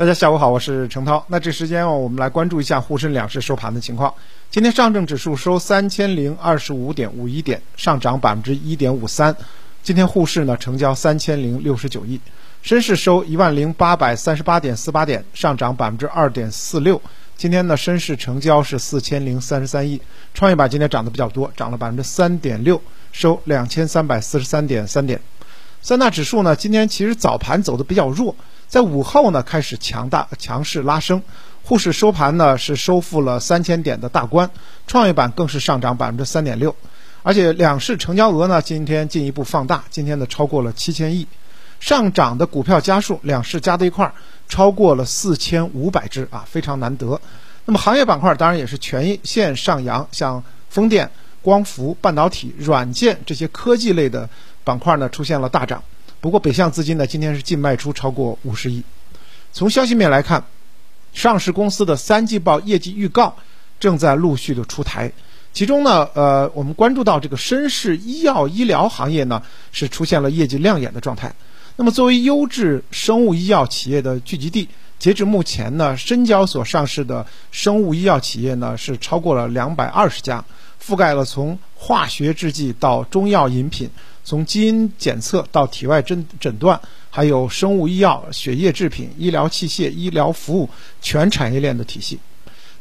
大家下午好，我是程涛。那这时间我们来关注一下沪深两市收盘的情况。今天上证指数收三千零二十五点五一点，上涨百分之一点五三。今天沪市呢成交三千零六十九亿，深市收一万零八百三十八点四八点，上涨百分之二点四六。今天呢深市成交是四千零三十三亿，创业板今天涨得比较多，涨了百分之三点六，收两千三百四十三点三点。三大指数呢今天其实早盘走的比较弱。在午后呢，开始强大强势拉升，沪市收盘呢是收复了三千点的大关，创业板更是上涨百分之三点六，而且两市成交额呢今天进一步放大，今天呢超过了七千亿，上涨的股票家数两市加在一块儿超过了四千五百只啊，非常难得。那么行业板块当然也是全线上扬，像风电、光伏、半导体、软件这些科技类的板块呢出现了大涨。不过，北向资金呢，今天是净卖出超过五十亿。从消息面来看，上市公司的三季报业绩预告正在陆续的出台。其中呢，呃，我们关注到这个深市医药医疗行业呢，是出现了业绩亮眼的状态。那么，作为优质生物医药企业的聚集地，截至目前呢，深交所上市的生物医药企业呢，是超过了两百二十家，覆盖了从化学制剂到中药饮品。从基因检测到体外诊诊断，还有生物医药、血液制品、医疗器械、医疗服务全产业链的体系。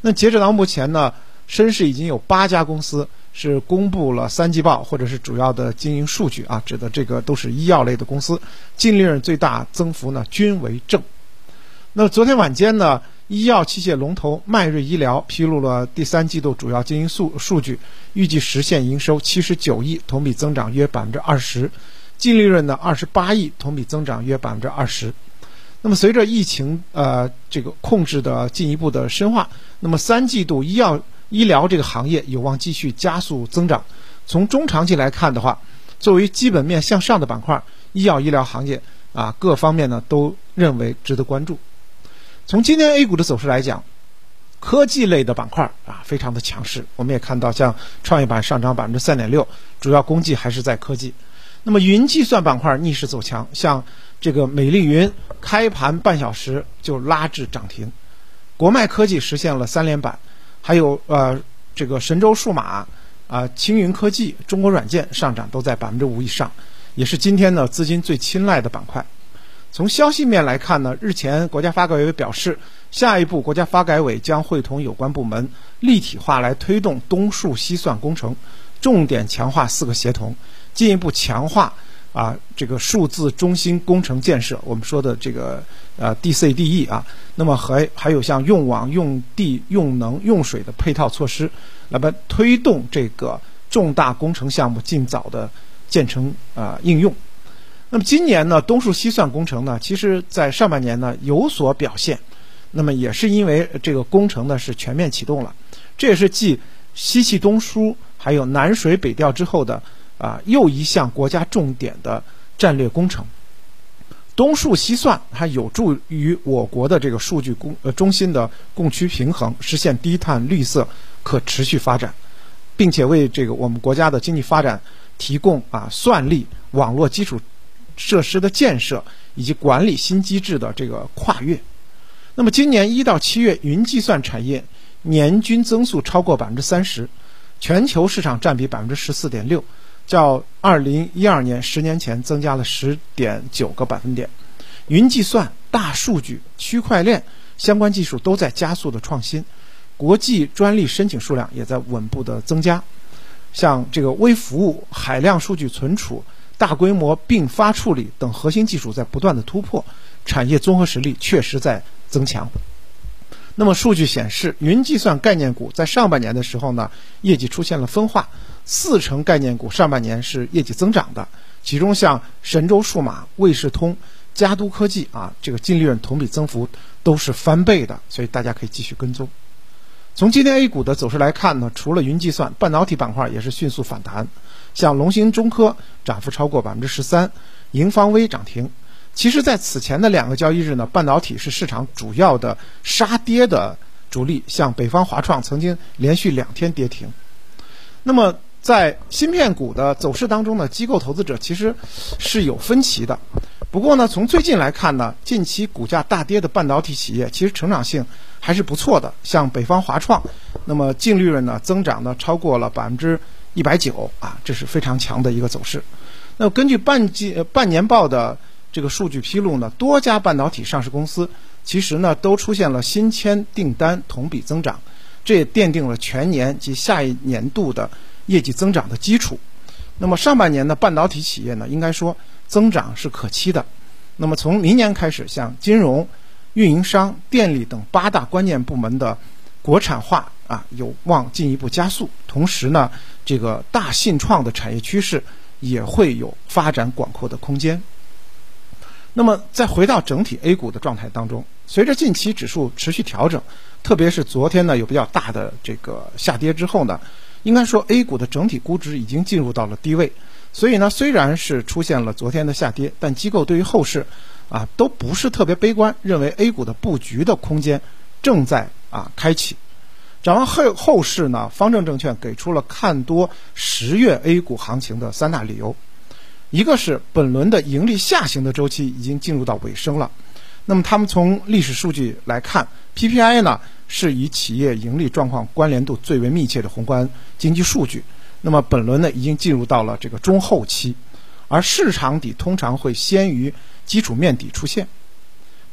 那截止到目前呢，深市已经有八家公司是公布了三季报或者是主要的经营数据啊，指的这个都是医药类的公司，净利润最大增幅呢均为正。那昨天晚间呢？医药器械龙头迈瑞医疗披露了第三季度主要经营数数据，预计实现营收七十九亿，同比增长约百分之二十，净利润呢二十八亿，同比增长约百分之二十。那么随着疫情呃这个控制的进一步的深化，那么三季度医药医疗这个行业有望继续加速增长。从中长期来看的话，作为基本面向上的板块，医药医疗行业啊各方面呢都认为值得关注。从今天 A 股的走势来讲，科技类的板块啊非常的强势。我们也看到，像创业板上涨百分之三点六，主要功绩还是在科技。那么云计算板块逆势走强，像这个美丽云开盘半小时就拉至涨停，国脉科技实现了三连板，还有呃这个神州数码啊青云科技、中国软件上涨都在百分之五以上，也是今天呢资金最青睐的板块。从消息面来看呢，日前国家发改委表示，下一步国家发改委将会同有关部门立体化来推动东数西算工程，重点强化四个协同，进一步强化啊这个数字中心工程建设，我们说的这个呃 DCDE 啊，那么还还有像用网、用地、用能、用水的配套措施，那么推动这个重大工程项目尽早的建成啊应用。那么今年呢，东数西算工程呢，其实在上半年呢有所表现，那么也是因为这个工程呢是全面启动了，这也是继西气东输还有南水北调之后的啊又一项国家重点的战略工程。东数西算它有助于我国的这个数据供呃中心的供需平衡，实现低碳绿色可持续发展，并且为这个我们国家的经济发展提供啊算力网络基础。设施的建设以及管理新机制的这个跨越，那么今年一到七月，云计算产业年均增速超过百分之三十，全球市场占比百分之十四点六，较二零一二年十年前增加了十点九个百分点。云计算、大数据、区块链相关技术都在加速的创新，国际专利申请数量也在稳步的增加，像这个微服务、海量数据存储。大规模并发处理等核心技术在不断的突破，产业综合实力确实在增强。那么数据显示，云计算概念股在上半年的时候呢，业绩出现了分化，四成概念股上半年是业绩增长的，其中像神州数码、卫士通、嘉都科技啊，这个净利润同比增幅都是翻倍的，所以大家可以继续跟踪。从今天 A 股的走势来看呢，除了云计算，半导体板块也是迅速反弹。像龙芯中科涨幅超过百分之十三，盈方微涨停。其实，在此前的两个交易日呢，半导体是市场主要的杀跌的主力，像北方华创曾经连续两天跌停。那么，在芯片股的走势当中呢，机构投资者其实是有分歧的。不过呢，从最近来看呢，近期股价大跌的半导体企业其实成长性还是不错的，像北方华创，那么净利润呢增长呢超过了百分之一百九啊，这是非常强的一个走势。那根据半季半年报的这个数据披露呢，多家半导体上市公司其实呢都出现了新签订单同比增长，这也奠定了全年及下一年度的业绩增长的基础。那么上半年的半导体企业呢，应该说。增长是可期的，那么从明年开始，像金融、运营商、电力等八大关键部门的国产化啊，有望进一步加速。同时呢，这个大信创的产业趋势也会有发展广阔的空间。那么再回到整体 A 股的状态当中，随着近期指数持续调整，特别是昨天呢有比较大的这个下跌之后呢，应该说 A 股的整体估值已经进入到了低位。所以呢，虽然是出现了昨天的下跌，但机构对于后市，啊，都不是特别悲观，认为 A 股的布局的空间正在啊开启。展望后后市呢，方正证券给出了看多十月 A 股行情的三大理由，一个是本轮的盈利下行的周期已经进入到尾声了。那么他们从历史数据来看，PPI 呢是与企业盈利状况关联度最为密切的宏观经济数据。那么本轮呢，已经进入到了这个中后期，而市场底通常会先于基础面底出现。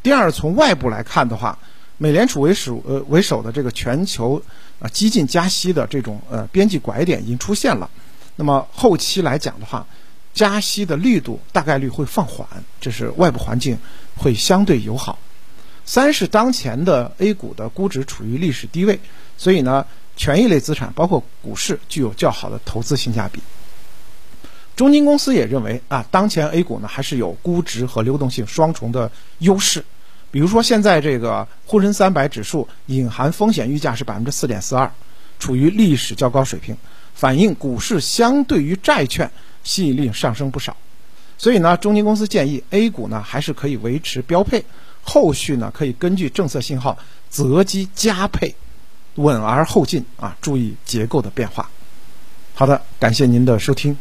第二，从外部来看的话，美联储为首呃为首的这个全球啊激进加息的这种呃边际拐点已经出现了。那么后期来讲的话，加息的力度大概率会放缓，这是外部环境会相对友好。三是当前的 A 股的估值处于历史低位，所以呢。权益类资产包括股市具有较好的投资性价比。中金公司也认为啊，当前 A 股呢还是有估值和流动性双重的优势。比如说，现在这个沪深三百指数隐含风险溢价是百分之四点四二，处于历史较高水平，反映股市相对于债券吸引力上升不少。所以呢，中金公司建议 A 股呢还是可以维持标配，后续呢可以根据政策信号择机加配。稳而后进啊，注意结构的变化。好的，感谢您的收听。